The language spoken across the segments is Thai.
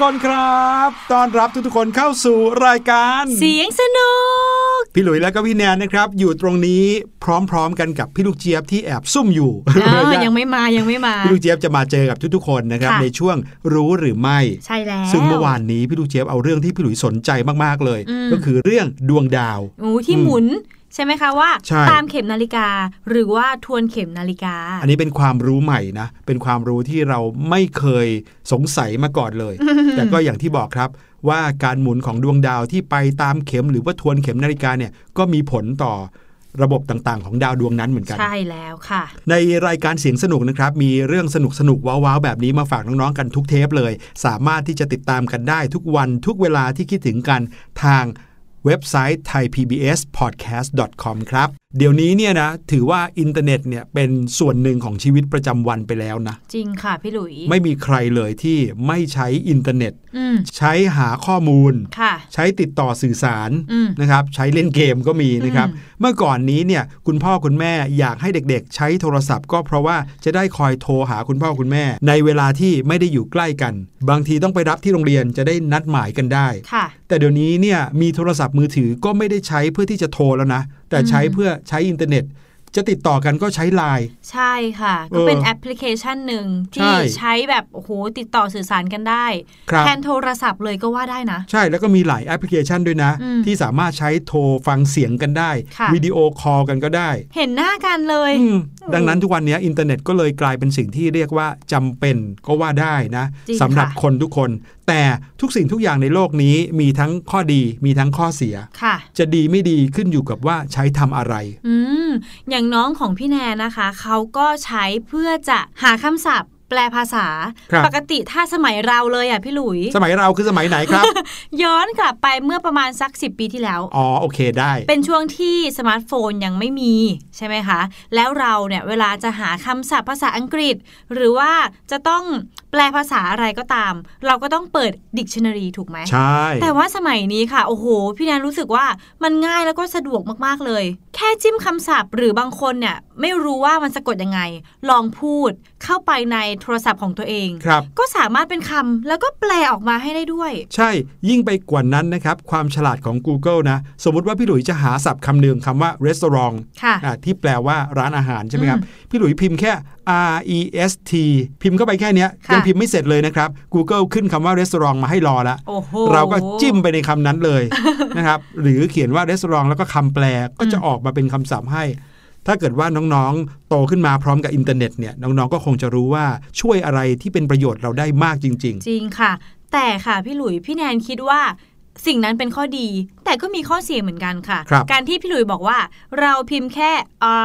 คนครับต้อนรับทุกๆคนเข้าสู่รายการ เสียงสนุก พี่หลุยและก็พี่แนนนะครับ อยู่ตรงนี้พร้อมๆกันกับพี่ลูกเจี๊ยบที่แอบซุ่มอยู่เออยังไม่มายังไม่มาพี่ลูกเจี๊ยบจะมาเจอกับทุกๆคนนะครับค่ะในช่วงรู้หรือไม่ใช่แล้วซึ่งเมื่อวานนี้พี่ลูกเจี๊ยบเอาเรื่องที่พี่หลุยสนใจมากๆเลยอืมก็คือเรื่องดวงดาวโอ้ที่หมุน ใช่ไหมคะว่าใช่ตามเข็มนาฬิกา หรือว่าทวนเข็มนาฬิกา อันนี้เป็นความรู้ใหม่นะ เป็นความรู้ที่เราไม่เคยสงสัยมาก่อนเลย แต่ก็อย่างที่บอกครับว่าการหมุนของดวงดาวที่ไปตามเข็มหรือว่าทวนเข็มนาฬิกาเนี่ยก็มีผลต่อระบบต่างๆ ของดาวดวงนั้นเหมือนกัน ใช่แล้วค่ะ ในรายการเสียงสนุกนะครับ มีเรื่องสนุกสนุกๆว้าวๆแบบนี้มาฝากน้องๆกันทุกเทปเลย สามารถที่จะติดตามกันได้ทุกวันทุกเวลาที่คิดถึงกันทาง เว็บไซต์ thaipbspodcast.com ครับเดี๋ยวนี้เนี่ยนะถือว่าอินเทอร์เน็ตเนี่ยเป็นส่วนหนึ่งของชีวิตประจำวันไปแล้วนะ จริงค่ะพี่หลุย ไม่มีใครเลยที่ไม่ใช้อินเทอร์เน็ตอืมใช้หาข้อมูลค่ะใช้ติดต่อสื่อสารอืมนะครับใช้เล่นเกมก็มีนะครับอืมเมื่อก่อนนี้เนี่ยคุณพ่อคุณแม่อยากให้เด็กๆ ใช้โทรศัพท์ ก็เพราะว่าจะได้คอยโทรหาคุณพ่อคุณแม่ ในเวลาที่ไม่ได้อยู่ใกล้กัน บางทีต้องไปรับที่โรงเรียนจะได้นัดหมายกันได้ค่ะแต่เดี๋ยวนี้เนี่ยมีโทรศัพท์มือถือก็ไม่ได้ใช้เพื่อที่จะโทรแล้วนะ แต่ใช้อืมเพื่อใช้อินเทอร์เน็ต จะติดต่อกันก็ใช้ไลน์ใช่ค่ะเออก็เป็นแอปพลิเคชันหนึ่งใช่ที่ใช้แบบโอ้โหติดต่อสื่อสารกันได้ครับแทนโทรศัพท์เลยก็ว่าได้นะ ใช่แล้วก็มีหลายแอปพลิเคชันด้วยนะอืมที่สามารถใช้โทรฟังเสียงกันได้ค่ะวิดีโอคอลกันก็ได้ เห็นหน้ากันเลยอืมดังนั้นทุกวันนี้อินเทอร์เน็ตก็เลยกลายเป็นสิ่งที่เรียกว่าจำเป็นก็ว่าได้นะจริงสำหรับค่ะคนทุกคน แต่ทุกสิ่งทุกอย่างในโลกนี้มีทั้งข้อดีมีทั้งข้อเสียค่ะจะดีไม่ดีขึ้นอยู่กับว่าใช้ทำอะไร อืมอย่างน้องของพี่แนนนะคะ เขาก็ใช้เพื่อจะหาคำศัพท์แปลภาษาครับปกติถ้าสมัยเราเลยอะพี่หลุย สมัยเราคือสมัยไหนครับ ย้อนกลับไปเมื่อประมาณสัก 10 ปีที่แล้ว อ๋อโอเคได้ เป็นช่วงที่สมาร์ทโฟนยังไม่มีใช่ไหมคะ แล้วเราเนี่ยเวลาจะหาคำศัพท์ภาษาอังกฤษ หรือว่าจะต้องแปลภาษาอะไรก็ตาม เราก็ต้องเปิด dictionary ถูกไหมใช่ แต่ว่าสมัยนี้ค่ะ โอ้โห พี่แนนรู้สึกว่ามันง่ายแล้วก็สะดวกมากๆเลยแค่จิ้มคำศัพท์ หรือบางคนเนี่ยไม่รู้ว่ามันสะกดยังไง ลองพูดเข้าไปในโทรศัพท์ของตัวเองครับก็สามารถเป็นคำแล้วก็แปลออกมาให้ได้ด้วย ใช่ยิ่งไปกว่านั้นนะครับ ความฉลาดของ Google นะ สมมติว่าพี่หลุยจะหาศัพท์คำหนึ่งคำว่า restaurant ค่ะอะที่แปลว่าร้านอาหารใช่ไหมครับอืมพี่หลุยพิมพ์แค่ R E S T พิมพ์เข้าไปแค่เนี้ยค่ะยังพิมพ์ไม่เสร็จเลยนะครับ Google ขึ้นคำว่า restaurant มาให้รอแล้วโอ้โหเราก็จิ้มไปในคำนั้นเลยนะครับหรือเขียนว่า restaurant แล้วก็คำแปลก็จะออกมาเป็นคำศัพท์ให้ ถ้าเกิดว่าน้องๆ โตขึ้นมาพร้อมกับอินเทอร์เน็ตเนี่ยน้องๆก็คงจะรู้ว่าช่วยอะไรที่เป็นประโยชน์เราได้มากจริงจริงค่ะ แต่ค่ะพี่หลุยพี่แนนคิดว่าสิ่งนั้นเป็นข้อดี แต่ก็มีข้อเสียเหมือนกันค่ะครับการที่พี่หลุยบอกว่า เราพิมพ์แค่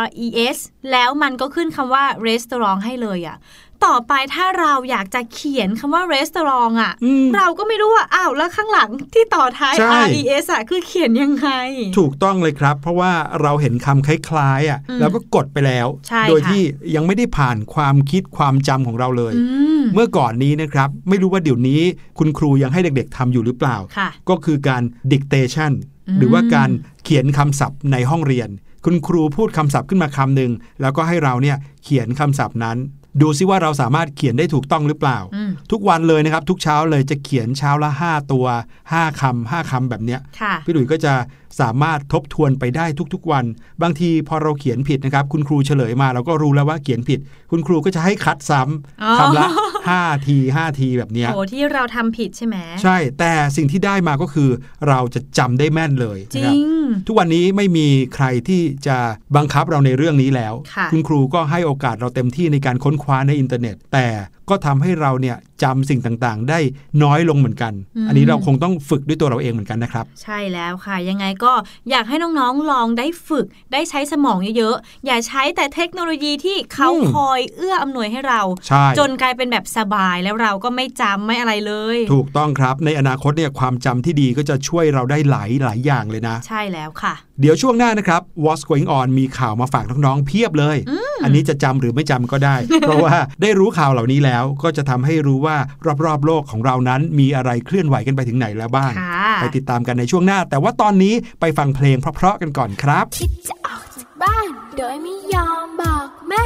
R E S แล้วมันก็ขึ้นคำว่า restaurant ให้เลยอะ่ะต่อไปถ้าเราอยากจะเขียนคำว่า restaurant อะอืมเราก็ไม่รู้ว่าอ้าวแล้วข้างหลังที่ต่อท้ายใช่ R E S อะคือเขียนยังไงๆถูกต้องเลยครับ เพราะว่าเราเห็นคำคล้ายๆอะอืมแล้วก็กดไปแล้วใช่โดยค่ะที่ยังไม่ได้ผ่านความคิดความจำของเราเลยอืมเมื่อก่อนนี้นะครับ ไม่รู้ว่าเดี๋ยวนี้คุณครูยังให้เด็กๆทำอยู่หรือเปล่าค่ะก็คือการ dictation อืมหรือว่าการเขียนคำศัพท์ในห้องเรียน คุณครูพูดคำศัพท์ขึ้นมาคำหนึ่งแล้วก็ให้เราเนี่ยเขียนคำศัพท์นั้น ดูซิว่าเราสามารถเขียนได้ถูกต้องหรือเปล่าอืมทุกวันเลยนะครับ ทุกเช้าเลยจะเขียนเช้าละ 5 ตัว 5คำ5คำแบบเนี้ยค่ะพี่หลุยก็จะ สามารถทบทวนไปได้ทุกๆวัน บางทีพอเราเขียนผิดนะครับ คุณครูเฉลยมาเราก็รู้แล้วว่าเขียนผิด คุณครูก็จะให้คัดซ้อ๋อำคำละ5ที5ทีแบบเนี้ยโอ้ที่เราทำผิดใช่ไหมใช่ แต่สิ่งที่ได้มาก็คือเราจะจำได้แม่นเลยจนะริครับงทุกวันนี้ไม่มีใครที่จะบังคับเราในเรื่องนี้แล้วค่ะณครูก็ให้โอกาสเราเต็มที่ในการค้นคว้าในอินเทอร์เน็ต แต่ก็ทำให้เราเนี่ยจำสิ่งต่างๆ ได้น้อยลงเหมือนกัน อันนี้เราคงต้องฝึกด้วยตัวเราเองเหมือนกันนะครับ ใช่แล้วค่ะยังไงก็อยากให้น้องๆลองได้ฝึกได้ใช้สมองเยอะๆ อย่าใช้แต่เทคโนโลยีที่เขาอืมคอยเอื้ออำนวยให้เราใช่จนกลายเป็นแบบสบายแล้วเราก็ไม่จำไม่อะไรเลย ถูกต้องครับในอนาคตเนี่ยความจำที่ดีก็จะช่วยเราได้หลายหลายอย่างเลยนะ ใช่แล้วค่ะ เดี๋ยวช่วงหน้านะครับ What's Going On มีข่าวมาฝากน้องๆเพียบเลยอันนี้จะจำหรือไม่จำก็ได้ เพราะว่าได้รู้ข่าวเหล่านี้แล้วก็จะทำให้รู้ว่ารอบๆ โลกของเรานั้นมีอะไรเคลื่อนไหวกันไปถึงไหนแล้วบ้างค่ะไปติดตามกันในช่วงหน้า แต่ว่าตอนนี้ไปฟังเพลงเพราะๆกันก่อนครับคิดจะออกจากบ้าน โดยไม่ยอมบอกแม่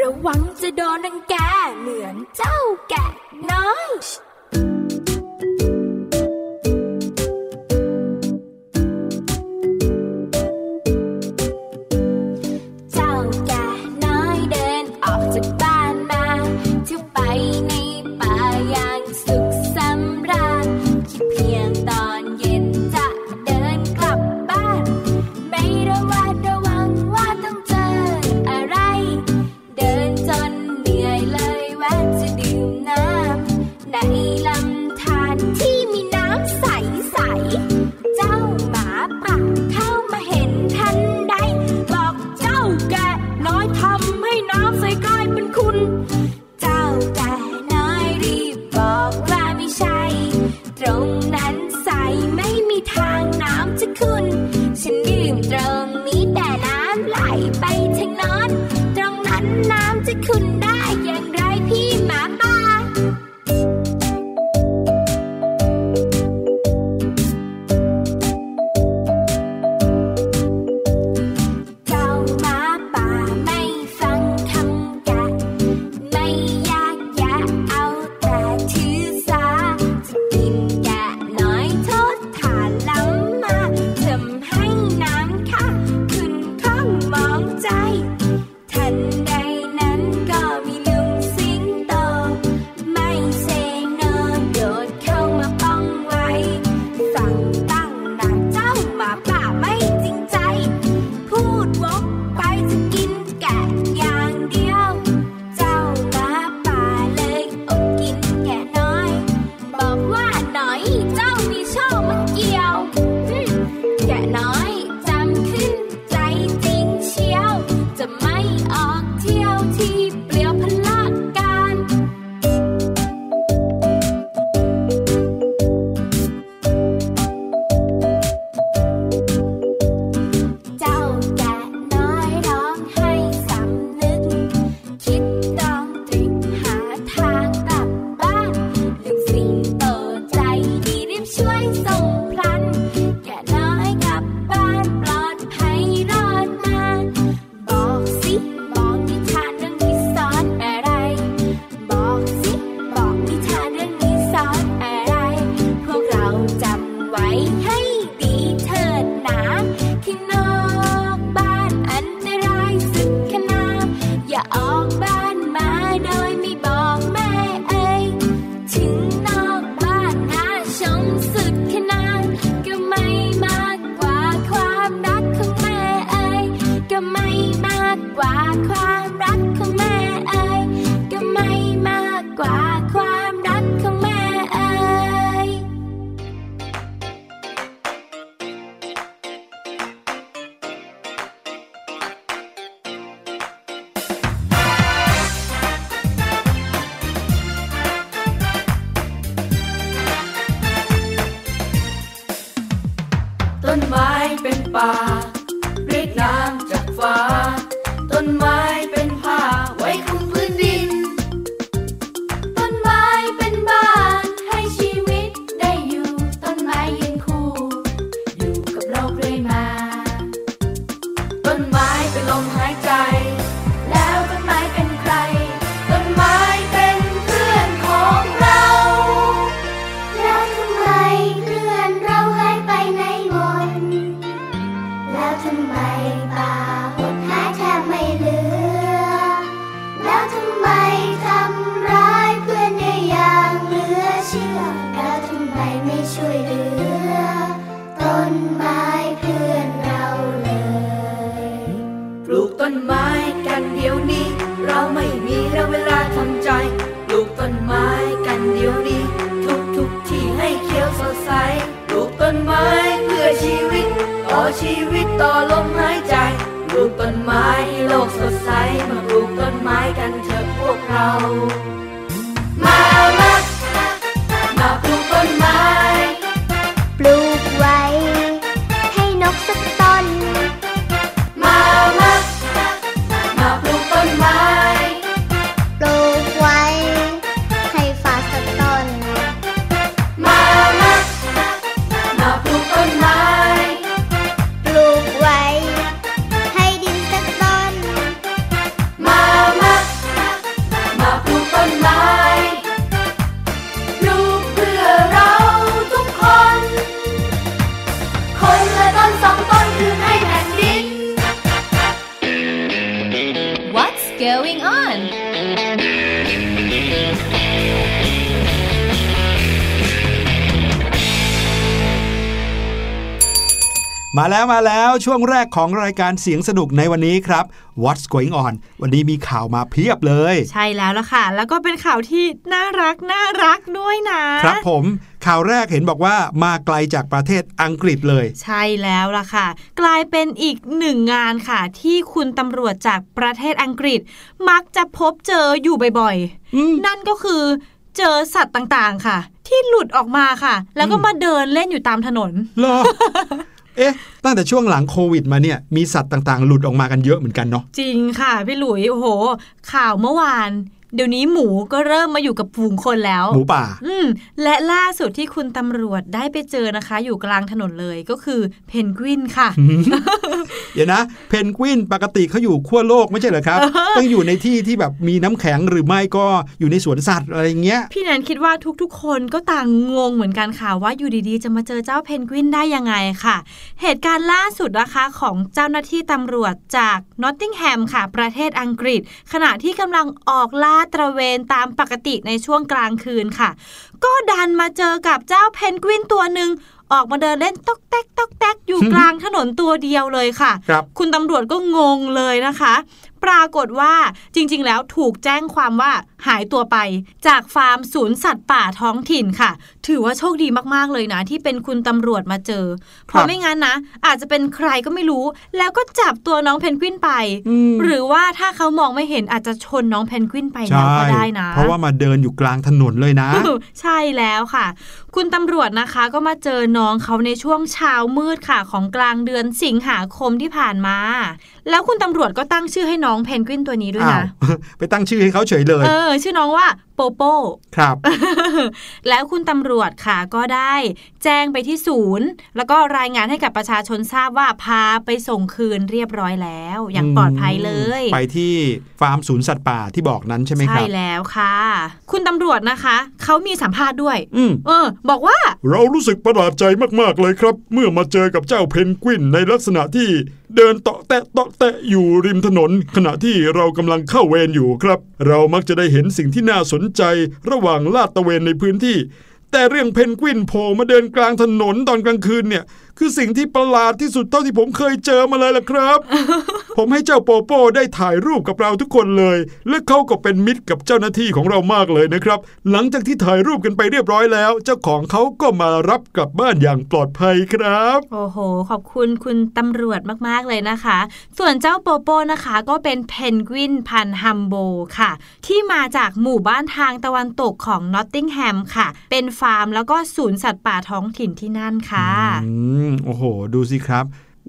ระวังจะโดนรังแกเหมือนเจ้าแกะน้อย why cry right แล้วมาแล้วช่วงแรกของรายการเสียงสนุกในวันนี้ครับ What's going on วันนี้มีข่าวมาเพียบเลย ใช่แล้วล่ะค่ะ แล้วก็เป็นข่าวที่น่ารักน่ารักด้วยนะ ครับผมข่าวแรกเห็นบอกว่ามาไกลจากประเทศอังกฤษเลย ใช่แล้วล่ะค่ะ กลายเป็นอีกหนึ่งงานค่ะ ที่คุณตำรวจจากประเทศอังกฤษ มักจะพบเจออยู่บ่อยอืมๆนั่นก็คือเจอสัตว์ต่างๆค่ะ ที่หลุดออกมาค่ะ แล้วก็อืมมาเดินเล่นอยู่ตามถนนเหรอ เอ๊ะ ตั้งแต่ช่วงหลังโควิดมาเนี่ย มีสัตว์ต่างๆ หลุดออกมากันเยอะเหมือนกันเนาะ จริงค่ะ พี่หลุย โอ้โห ข่าวเมื่อวาน เดี๋ยวนี้หมูก็เริ่มมาอยู่กับฝูงคนแล้ว หมูป่า อืมและล่าสุดที่คุณตำรวจได้ไปเจอนะคะ อยู่กลางถนนเลยก็คือเพนกวินค่ะ เดี๋ยวนะ เพนกวินปกติเขาอยู่ขั้วโลกไม่ใช่เหรอครับ ต้องอยู่ในที่ที่แบบมีน้ำแข็งหรือไม่ก็อยู่ในสวนสัตว์อะไรอย่างเงี้ย พี่แนนคิดว่าทุกๆ คนก็ต่างงงเหมือนกันค่ะว่าอยู่ดีๆ จะมาเจอเจ้าเพนกวินได้ยังไงค่ะ เหตุการณ์ล่าสุดนะคะของเจ้าหน้าที่ตำรวจจากนอตติงแฮมค่ะ ประเทศอังกฤษ ขณะที่กำลังออกลาดตระเวนตามปกติในช่วงกลางคืนค่ะ ก็ดันมาเจอกับเจ้าเพนกวินตัวหนึ่งออกมาเดินเล่นตอกแตกตอกแตกอยู่กลางถนนตัวเดียวเลยค่ะครับคุณตำรวจก็งงเลยนะคะปรากฏว่าจริงๆ แล้วถูกแจ้งความว่าหายตัวไป จากฟาร์มศูนย์สัตว์ป่าท้องถิ่นค่ะ ถือว่าโชคดีมากๆเลยนะ ที่เป็นคุณตำรวจมาเจอ เพราะไม่งั้นนะ อาจจะเป็นใครก็ไม่รู้ แล้วก็จับตัวน้องเพนกวินไปอืมหรือว่าถ้าเขามองไม่เห็นอาจจะชนน้องเพนกวินไปแล้ใช่วก็ได้นะ เพราะว่ามาเดินอยู่กลางถนนเลยนะ ใช่แล้วค่ะ คุณตำรวจนะคะก็มาเจอน้องเขาในช่วงเช้ามืดค่ะ ของกลางเดือนสิงหาคมที่ผ่านมา แล้วคุณตำรวจก็ตั้งชื่อให้น้องเพนกวินตัวนี้ด้วยอ้าวนะไปตั้งชื่อให้เขาเฉยเลย เออ ชื่อน้องว่าโปโป้ครับ แล้วคุณตำรวจค่ะก็ได้ แจ้งไปที่ศูนย์ แล้วก็รายงานให้กับประชาชนทราบว่าพาไปส่งคืนเรียบร้อยแล้ว อย่างปลอดภัยเลย ไปที่ฟาร์มศูนย์สัตว์ป่าที่บอกนั้นใช่ไหมครับแล้วค่ะ คุณตำรวจนะคะเขามีสัมภาษณ์ด้วยอืมเออ บอกว่า เรารู้สึกประหลาดใจมากๆเลยครับ เมื่อมาเจอกับเจ้าเพนกวินในลักษณะที่เดินเตาะแตะเตาะแตะอยู่ริมถนน ขณะที่เรากำลังเข้าเวรอยู่ครับ เรามักจะได้เห็นสิ่งที่น่าสนใจระหว่างลาดตะเวนในพื้นที่ แต่เรื่องเพนกวินโผล่มาเดินกลางถนนตอนกลางคืนเนี่ย คือสิ่งที่ประหลาดที่สุดเท่าที่ผมเคยเจอมาเลยล่ะครับ ผมให้เจ้าโปโป้ได้ถ่ายรูปกับเราทุกคนเลย และเขาก็เป็นมิตรกับเจ้าหน้าที่ของเรามากเลยนะครับ หลังจากที่ถ่ายรูปกันไปเรียบร้อยแล้ว เจ้าของเขาก็มารับกลับบ้านอย่างปลอดภัยครับ โอ้โห ขอบคุณคุณตำรวจมากๆเลยนะคะ ส่วนเจ้าโปโป้นะคะ ก็เป็นเพนกวินพันธุ์ฮัมโบลต์ค่ะ ที่มาจากหมู่บ้านทางตะวันตกของนอตติงแฮมค่ะ เป็นฟาร์มแล้วก็ศูนย์สัตว์ป่าท้องถิ่นที่นั่นค่ะอืมโอ้โห ดูสิครับ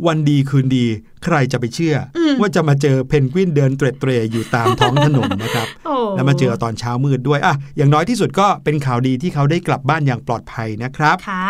วันดีคืนดี ใครจะไปเชื่ออืมว่าจะมาเจอเพนกวินเดินเตร็ดเตร่อยู่ตามท้องถนนนะครับโอ้แล้วมาเจอตอนเช้ามืดด้วยอะอย่างน้อยที่สุดก็เป็นข่าวดีที่เขาได้กลับบ้านอย่างปลอดภัยนะครับค่ะ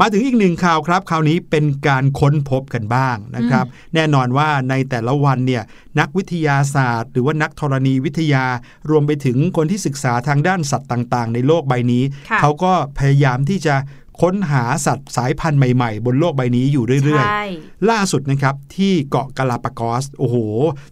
มาถึงอีกหนึ่งข่าวครับ คราวนี้เป็นการค้นพบกันบ้างนะครับ แน่นอนว่าในแต่ละวันเนี่ยนักวิทยาศาสตร์ หรือว่านักธรณีวิทยา รวมไปถึงคนที่ศึกษาทางด้านสัตว์ต่าง ๆ ในโลกใบนี้ค่ะเขาก็พยายามที่จะ ค้นหาสัตว์สายพันธุ์ใหม่ๆ บนโลกใบนี้อยู่เรื่อยใช่ๆล่าสุดนะครับที่เกาะกาลาปากอส โอ้โห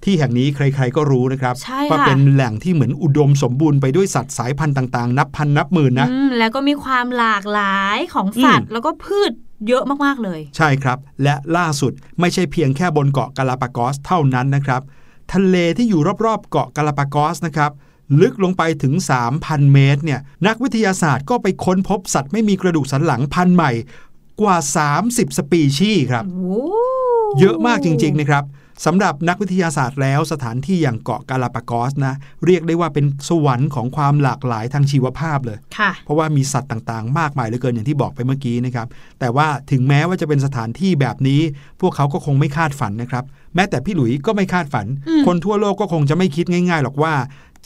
ที่แห่งนี้ใครๆก็รู้นะครับใช่ว่าค่ะเป็นแหล่งที่เหมือนอุดมสมบูรณ์ไปด้วยสัตว์สายพันธุ์ต่างๆ นับพันนับหมื่นนะอืมแล้วก็มีความหลากหลายของสัตว์แล้วก็พืชเยอะมากๆเลย ใช่ครับ และล่าสุดไม่ใช่เพียงแค่บนเกาะกาลาปากอสเท่านั้นนะครับ ทะเลที่อยู่รอบๆ เกาะกาลาปากอสนะครับ ลึกลงไปถึง 3,000 เมตรเนี่ยนักวิทยาศาสตร์ก็ไปค้นพบสัตว์ไม่มีกระดูกสันหลังพันธุ์ใหม่กว่า 30 สปีชีส์ครับโอ้เยอะมากจริง ๆ นะครับสำหรับนักวิทยาศาสตร์แล้วสถานที่อย่างเกาะกาลาปากอสนะ เรียกได้ว่าเป็นสวรรค์ของความหลากหลายทางชีวภาพเลยค่ะเพราะว่ามีสัตว์ต่างๆ มากมายเหลือเกินอย่างที่บอกไปเมื่อกี้นะครับ แต่ว่าถึงแม้ว่าจะเป็นสถานที่แบบนี้ พวกเขาก็คงไม่คาดฝันนะครับ แม้แต่พี่หลุยก็ไม่คาดฝันอืมคนทั่วโลกก็คงจะไม่คิดง่าย ๆ หรอกว่า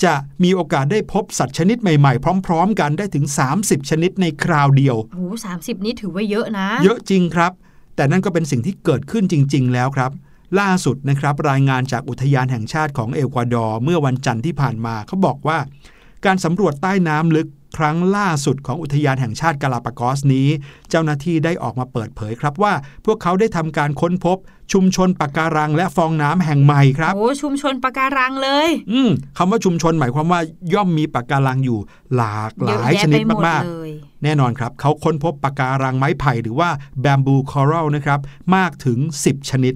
จะมีโอกาสได้พบสัตว์ชนิดใหม่ๆ พร้อม ๆ กันได้ถึง 30 ชนิดในคราวเดียวโอ้สามสิบนี่ถือว่าเยอะนะ เยอะจริงครับ แต่นั่นก็เป็นสิ่งที่เกิดขึ้นจริง ๆ แล้วครับ ล่าสุดนะครับรายงานจากอุทยานแห่งชาติของเอลกวาดอร์เมื่อวันจันทร์ที่ผ่านมาเขาบอกว่า การสำรวจใต้น้ำลึกครั้งล่าสุดของอุทยานแห่งชาติกาลาปากอสนี้ เจ้าหน้าที่ได้ออกมาเปิดเผยครับว่า พวกเขาได้ทำการค้นพบ ชุมชนปะการังและฟองน้ำแห่งใหม่ครับโอ้ชุมชนปะการังเลย อืมคำว่าชุมชนหมายความว่าย่อมมีปะการังอยู่หลากหเยอะลายแยะชไปนิดหมดมากเลยๆแน่นอนครับเขาค้นพบปะการังไม้ไผ่หรือว่าแบมบูคอรัลนะครับมากถึง 10 ชนิด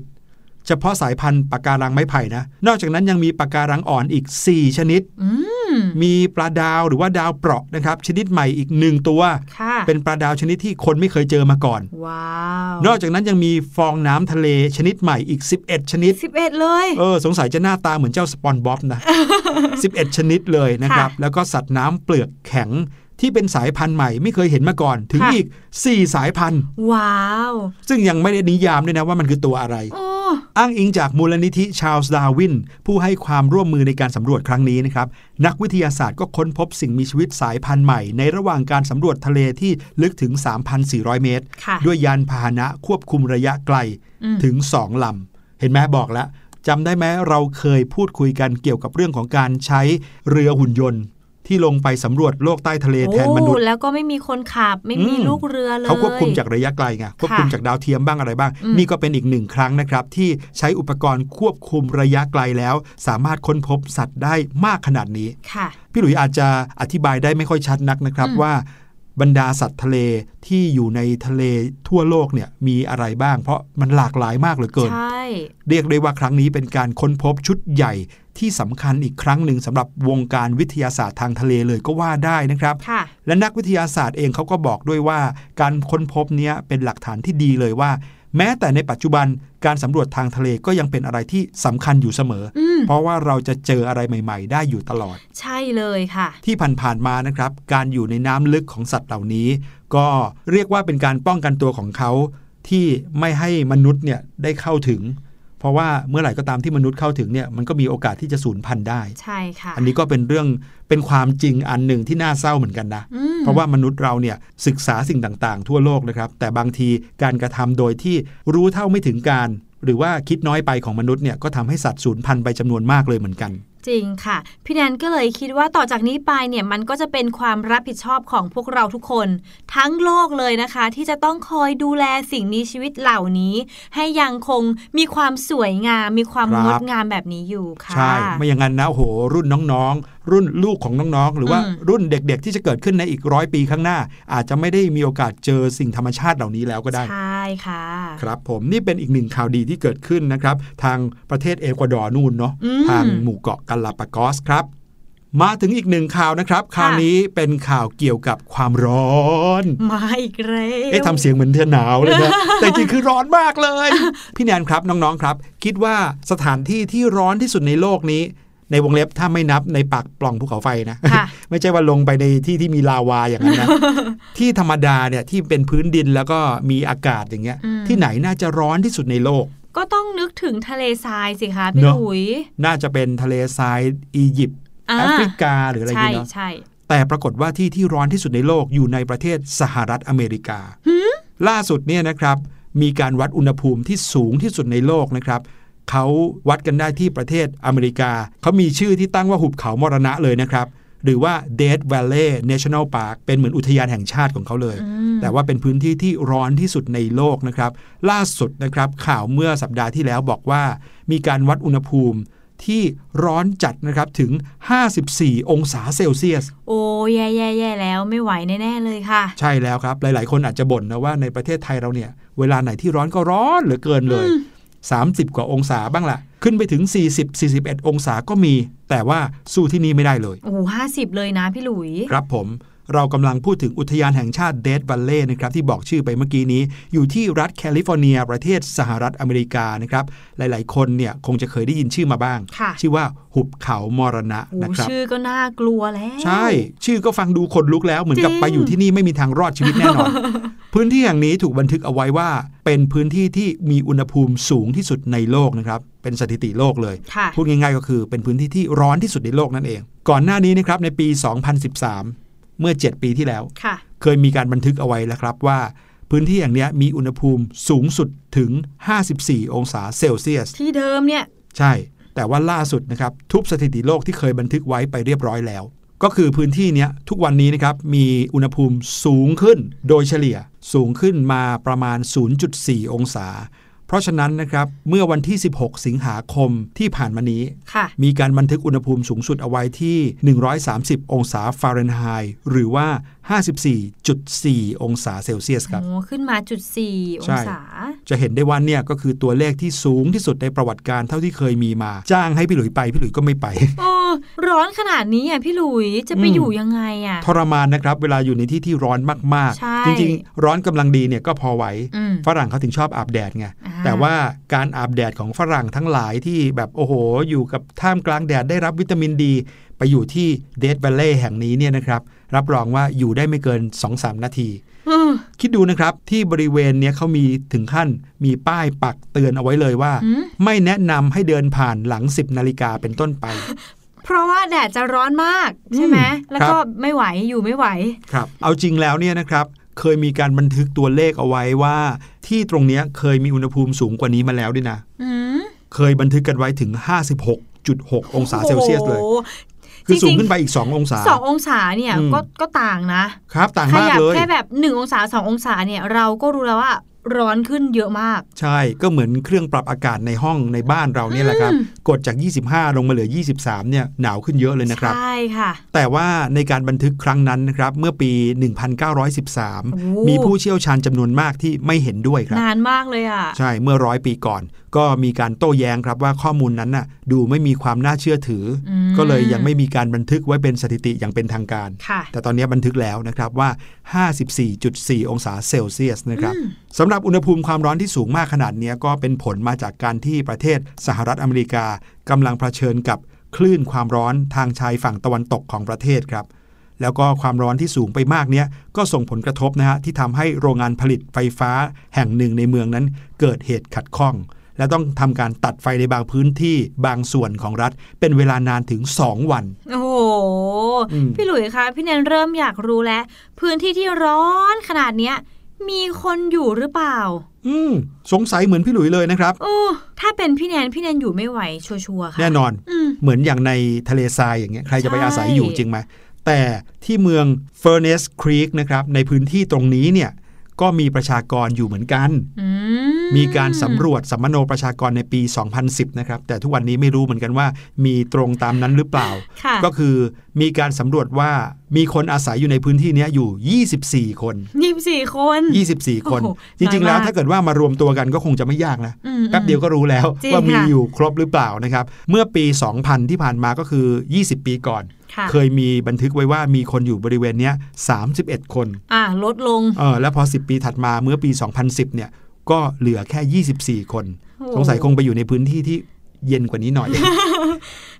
เฉพาะสายพันธุ์ปะการังไม้ไผ่นะ นอกจากนั้นยังมีปะการังอ่อนอีก 4 ชนิด อืม มีปลาดาวหรือว่าดาวเปราะนะครับ ชนิดใหม่อีกหนึ่งตัวค่ะเป็นปลาดาวชนิดที่คนไม่เคยเจอมาก่อนว้าวนอกจากนั้นยังมีฟองน้ำทะเลชนิดใหม่อีก 11 ชนิดสิบเอ็ดเลยเออสงสัยจะหน้าตาเหมือนเจ้าสปอนบ๊อบนะ 11 ชนิดเลยนะครับค่ะแล้วก็สัตว์น้ำเปลือกแข็งที่เป็นสายพันธุ์ใหม่ไม่เคยเห็นมาก่อน ถึงค่ะอีก 4 สายพันธุ์ ว้าว ซึ่งยังไม่ได้นิยามด้วยนะว่ามันคือตัวอะไร โอ้ อ้างอิงจากมูลนิธิชาลส์ดาวิน ผู้ให้ความร่วมมือในการสำรวจครั้งนี้นะครับ นักวิทยาศาสตร์ก็ค้นพบสิ่งมีชีวิตสายพันธุ์ใหม่ ในระหว่างการสำรวจทะเลที่ลึกถึง 3,400 เมตรค่ะด้วยยานพาหนะควบคุมระยะไกลอืมถึง 2 ลำ เห็นไหมบอกแล้วจำได้ไหมเราเคยพูดคุยกันเกี่ยวกับเรื่องของการใช้เรือหุ่นยนต์ ที่ลงไปสำรวจโลกใต้ทะเลแทนมนุษย์โอ้แล้วก็ไม่มีคนขับ ไม่มีอืมลูกเรือเลยเขาควบคุมจากระยะไกลไงควบคุมจากดาวเทียมบ้างอะไรบ้างอืมนี่ก็เป็นอีกหนึ่งครั้งนะครับ ที่ใช้อุปกรณ์ควบคุมระยะไกลแล้ว สามารถค้นพบสัตว์ได้มากขนาดนี้ค่ะพี่หลุยอาจจะอธิบายได้ไม่ค่อยชัดนักนะครับอืมว่าบรรดาสัตว์ทะเลที่อยู่ในทะเลทั่วโลกเนี่ยมีอะไรบ้าง เพราะมันหลากหลายมากเหลือเกินใช่เรียกได้ว่าครั้งนี้เป็นการค้นพบชุดใหญ่ ที่สำคัญอีกครั้งหนึ่งสำหรับวงการวิทยาศาสตร์ทางทะเลเลยก็ว่าได้นะครับค่ะและนักวิทยาศาสตร์เองเขาก็บอกด้วยว่า การค้นพบเนี้ยเป็นหลักฐานที่ดีเลยว่า แม้แต่ในปัจจุบันการสำรวจทางทะเลก็ยังเป็นอะไรที่สำคัญอยู่เสมออืมเพราะว่าเราจะเจออะไรใหม่ ๆ ได้อยู่ตลอด ใช่เลยค่ะ ที่ผ่านๆมานะครับ การอยู่ในน้ำลึกของสัตว์เหล่านี้ ก็เรียกว่าเป็นการป้องกันตัวของเขาที่ไม่ให้มนุษย์เนี่ยได้เข้าถึง เพราะว่าเมื่อไหร่ก็ตามที่มนุษย์เข้าถึงเนี่ยมันก็มีโอกาสที่จะสูญพันธุ์ได้ ใช่ค่ะ อันนี้ก็เป็นเรื่องเป็นความจริงอันหนึ่งที่น่าเศร้าเหมือนกันนะอืมเพราะว่ามนุษย์เราเนี่ยศึกษาสิ่งต่างๆ ทั่วโลกนะครับ แต่บางทีการกระทำโดยที่รู้เท่าไม่ถึงการ หรือว่าคิดน้อยไปของมนุษย์เนี่ยก็ทำให้สัตว์สูญพันธุ์ไปจำนวนมากเลยเหมือนกัน จริงค่ะ พี่แนนก็เลยคิดว่าต่อจากนี้ไปเนี่ยมันก็จะเป็นความรับผิดชอบของพวกเราทุกคน ทั้งโลกเลยนะคะ ที่จะต้องคอยดูแลสิ่งมีชีวิตเหล่านี้ ให้ยังคงมีความสวยงาม มีความครับงดงามแบบนี้อยู่ค่ะใช่ไม่อย่างนั้นนะโอ้โหรุ่นน้องๆ รุ่นลูกของน้องๆ หรือว่าอืมรุ่นเด็กๆ ที่จะเกิดขึ้นในอีกร้อยปีข้างหน้า อาจจะไม่ได้มีโอกาสเจอสิ่งธรรมชาติเหล่านี้แล้วก็ได้ ใช่ค่ะ ครับผมนี่เป็นอีกหนึ่งข่าวดีที่เกิดขึ้นนะครับ ทางประเทศเอกวาดอร์นู่นเนาะอืมทางหมู่เกาะกาลาปากอสครับมาถึงอีกหนึ่งข่าวนะครับ คราวนี้เป็นข่าวเกี่ยวกับความร้อน มาอีกแล้วเอ๊ะทำเสียงเหมือนเธอหนาวเลยนะ แต่จริงคือร้อนมากเลย พี่แนนครับน้องๆครับ คิดว่าสถานที่ที่ร้อนที่สุดในโลกนี้ ในในวงเล็บถ้าไม่นับในปากปล่องภูเขาไฟนะค่ะไม่ใช่ว่าลงไปในที่ที่มีลาวาอย่างนั้นนะ ที่ธรรมดาเนี่ยที่เป็นพื้นดินแล้วก็มีอากาศอย่างเงี้ยอืมที่ไหนน่าจะร้อนที่สุดในโลก ก็ต้องนึกถึงทะเลทรายสิคะพี่เนอะหลุย น่าจะเป็นทะเลทรายอียิปต์อ่าแอฟริกาหรืออะไรอย่างใช่เงี้ยเนาะใช่แต่ปรากฏว่าที่ที่ร้อนที่สุดในโลกอยู่ในประเทศสหรัฐอเมริกาล่าสุดเนี่ยนะครับมีการวัดอุณหภูมิที่สูงที่สุดในโลกนะครับ เขาวัดกันได้ที่ประเทศอเมริกา เขามีชื่อที่ตั้งว่าหุบเขามรณะเลยนะครับหรือว่า Death Valley National Park เป็นเหมือนอุทยานแห่งชาติของเขาเลย แต่ว่าเป็นพื้นที่ที่ร้อนที่สุดในโลกนะครับ ล่าสุดนะครับข่าวเมื่อสัปดาห์ที่แล้วบอกว่า มีการวัดอุณหภูมิที่ร้อนจัดนะครับถึง 54 องศาเซลเซียส โอ้แย่แย่แย่แล้วไม่ไหวแน่ ๆ เลยค่ะ ใช่แล้วครับ หลาย ๆ คนอาจจะบ่นนะว่าในประเทศไทยเราเนี่ย เวลาไหนที่ร้อนก็ร้อนเหลือเกินเลย 30 กว่าองศาบ้างละขึ้นไปถึง 40-41 องศาก็มี แต่ว่าสู้ที่นี่ไม่ได้เลย โอ้โหห้าสิบเลยนะพี่หลุย ครับผม เรากำลังพูดถึงอุทยานแห่งชาติเดดบัลเล่นะครับที่บอกชื่อไปเมื่อกี้นี้ อยู่ที่รัฐแคลิฟอร์เนีย ประเทศสหรัฐอเมริกานะครับหลาย ๆ คนเนี่ยคงจะเคยได้ยินชื่อมาบ้างค่ะชื่อว่าหุบเขามรณะโอ้นะครับชื่อก็น่ากลัวแล้วใช่ ชื่อก็ฟังดูขนลุกแล้วเหมือนกับจริงไปอยู่ที่นี่ไม่มีทางรอดชีวิตแน่นอน พื้นที่แห่งนี้ถูกบันทึกเอาไว้ว่า เป็นพื้นที่ที่มีอุณหภูมิสูงที่สุดในโลกนะครับเป็นสถิติโลกเลยค่ะพูดง่าย ๆ ก็คือเป็นพื้นที่ที่ร้อนที่สุดในโลกนั่นเอง ก่อนหน้านี้นะครับในปี 2013 เมื่อ 7 ปีที่แล้วค่ะเคยมีการบันทึกเอาไว้แล้วครับว่า พื้นที่อย่างเนี้ยมีอุณหภูมิสูงสุดถึง 54 องศาเซลเซียส ที่เดิมเนี่ย ใช่ แต่ว่าล่าสุดนะครับ ทุบสถิติโลกที่เคยบันทึกไว้ไปเรียบร้อยแล้ว ก็คือพื้นที่เนี้ยทุกวันนี้นะครับมีอุณหภูมิสูงขึ้นโดยเฉลี่ยสูงขึ้นมาประมาณ 0.4 องศาเพ ราะฉะนั้นนะครับเมื่อวันที่ 16 สิงหาคมที่ผ่านมานี้ค่ะมีการบันทึกอุณหภูมิสูงสุดเอาไว้ที่ 130 องศาฟาเรนไฮต์หรือว่า54.4 องศาเซลเซียสครับโอ้ขึ้นมาจุดสี่องศาใช่ จะเห็นได้ว่าเนี่ยก็คือตัวเลขที่สูงที่สุดในประวัติการเท่าที่เคยมีมา จ้างให้พี่หลุยไป พี่หลุยก็ไม่ไปโอ้ร้อนขนาดนี้อะพี่หลุยจะไปอืมอยู่ยังไงอะทรมานนะครับ เวลาอยู่ในที่ที่ร้อนมากใช่ๆจริงๆ ร้อนกำลังดีเนี่ยก็พอไหวอืมฝรั่งเขาถึงชอบอาบแดดไงอ่าแต่ว่าการอาบแดดของฝรั่งทั้งหลายที่แบบโอ้โห อยู่กับท่ามกลางแดดได้รับวิตามินดีไป อยู่ที่เดด v วลเล่แห่งนี้เนี่ยนะครับ รับรองว่าอยู่ได้ไม่เกิน 2-3 นาทีอืมคิดดูนะครับ ที่บริเวณเนี้ยเขามีถึงขั้นมีป้ายปักเตือนเอาไว้เลยว่าหืมไม่แนะนำให้เดินผ่านหลัง 10 นาฬิกาเป็นต้นไปเพราะว่าแดดจะร้อนมากใช่ไหมอืมแล้วครับก็ไม่ไหวอยู่ไม่ไหว ครับ เอาจริงแล้วเนี่ยนะครับ เคยมีการบันทึกตัวเลขเอาไว้ว่า ที่ตรงเนี้ยเคยมีอุณหภูมิสูงกว่านี้มาแล้วด้วยนะอืมเคยบันทึกกันไว้ถึง 56.6 องศาเซลเซียสเลยโอ้โห คือสูงจริงๆขึ้นไปอีก 2 องศาสององศาเนี่ยอืมก็ก็ต่างนะครับ ต่างขมากยับเลยแค่แบบหนึ่งองศาสององศาเนี่ยเราก็รู้แล้วว่า ร้อนขึ้นเยอะมาก ใช่ก็เหมือนเครื่องปรับอากาศในห้องในบ้านเราเนี่ยแหละครับอืมกดจาก 25 ลงมาเหลือ 23 เนี่ยหนาวขึ้นเยอะเลยนะครับ ใช่ค่ะ แต่ว่าในการบันทึกครั้งนั้นนะครับ เมื่อปีโอ้1913 มีผู้เชี่ยวชาญจำนวนมากที่ไม่เห็นด้วยครับ นานมากเลยอะ ใช่เมื่อร้อยปีก่อน ก็มีการโต้แย้งครับว่าข้อมูลนั้นน่ะดูไม่มีความน่าเชื่อถืออมก็เลยยังไม่มีการบันทึกไว้เป็นสถิติอย่างเป็นทางการค่ะแต่ตอนนี้บันทึกแล้วนะครับว่า 54.4 องศาเซลเซียสนะครับสำหรับอุณหภูมิความร้อนที่สูงมากขนาดเนี้ยก็เป็นผลมาจากการที่ประเทศสหรัฐอเมริกากำลังเผชิญกับคลื่นความร้อนทางชายฝั่งตะวันตกของประเทศครับ แล้วก็ความร้อนที่สูงไปมากเนี้ยก็ส่งผลกระทบนะฮะที่ทำให้โรงงานผลิตไฟฟ้าแห่งหนึ่งในเมืองนั้นเกิดเหตุขัดข้อง และต้องทำการตัดไฟในบางพื้นที่บางส่วนของรัฐ เป็นเวลานานถึง 2 วัน โอ้โหอืมพี่หลุยคะพี่แนนเริ่มอยากรู้แล้ว พื้นที่ที่ร้อนขนาดเนี้ย มีคนอยู่หรือเปล่า อืมสงสัยเหมือนพี่หลุยเลยนะครับโอ้ถ้าเป็นพี่แนนพี่แนนอยู่ไม่ไหวชัวร์ๆค่ะแน่นอนอืมเหมือนอย่างในทะเลทรายอย่างเงี้ยใครจะไปใช่อาศัยอยู่จริงไหมแต่ที่เมือง Furnace Creek นะครับในพื้นที่ตรงนี้เนี่ยก็มีประชากรอยู่เหมือนกัน อื มมีการสำรวจสัมมโนประชากรในปี 2010 นะครับ แต่ทุกวันนี้ไม่รู้เหมือนกันว่า มีตรงตามนั้นหรือเปล่าค่ะก็คือมีการสำรวจว่ามีคนอาศัยอยู่ในพื้นที่เนี้ยอยู่ 24 คนยี่สิบสี่คน 24 คนโอ้โหจริงๆน้อยมากแล้วถ้าเกิดว่ามารวมตัวกันก็คงจะไม่ยากนะอืมแป๊บเดียวก็รู้แล้วจริงว่ามีค่ะอยู่ครบหรือเปล่านะครับ เมื่อปี 2000 ที่ผ่านมาก็คือ 20 ปีก่อนค่ะเคยมีบันทึกไว้ว่ามีคนอยู่บริเวณเนี้ย31 คน อ่าลดลง เออแล้วพอ 10 ปีถัดมาเมื่อปี 2010 เนี่ย ก็เหลือแค่ 24 คนโอ้สงสัยคงไปอยู่ในพื้นที่ที่เย็นกว่านี้หน่อย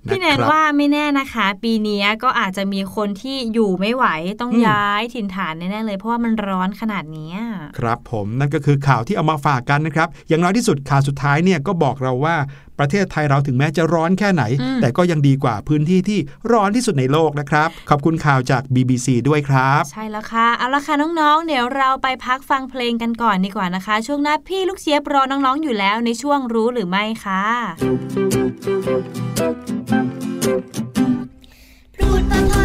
พี่แนนนะครับว่าไม่แน่นะคะ ปีนี้ก็อาจจะมีคนที่อยู่ไม่ไหวต้องอืมย้ายถิ่นฐานแน่ๆเลย เพราะว่ามันร้อนขนาดเนี้ยครับผมนั่นก็คือข่าวที่เอามาฝากกันนะครับ อย่างน้อยที่สุดข่าวสุดท้ายเนี่ยก็บอกเราว่า ประเทศไทยเราถึงแม้จะร้อนแค่ไหนอืมแต่ก็ยังดีกว่าพื้นที่ที่ร้อนที่สุดในโลกนะครับ ขอบคุณข่าวจาก BBC ด้วยครับ ใช่แล้วค่ะ เอาละค่ะน้องๆ เดี๋ยวเราไปพักฟังเพลงกันก่อนดีกว่านะคะ ช่วงหน้าพี่ลูกเชียบรอน้องๆ อยู่แล้วในช่วงรู้หรือไม่ค่ะพูดประพัน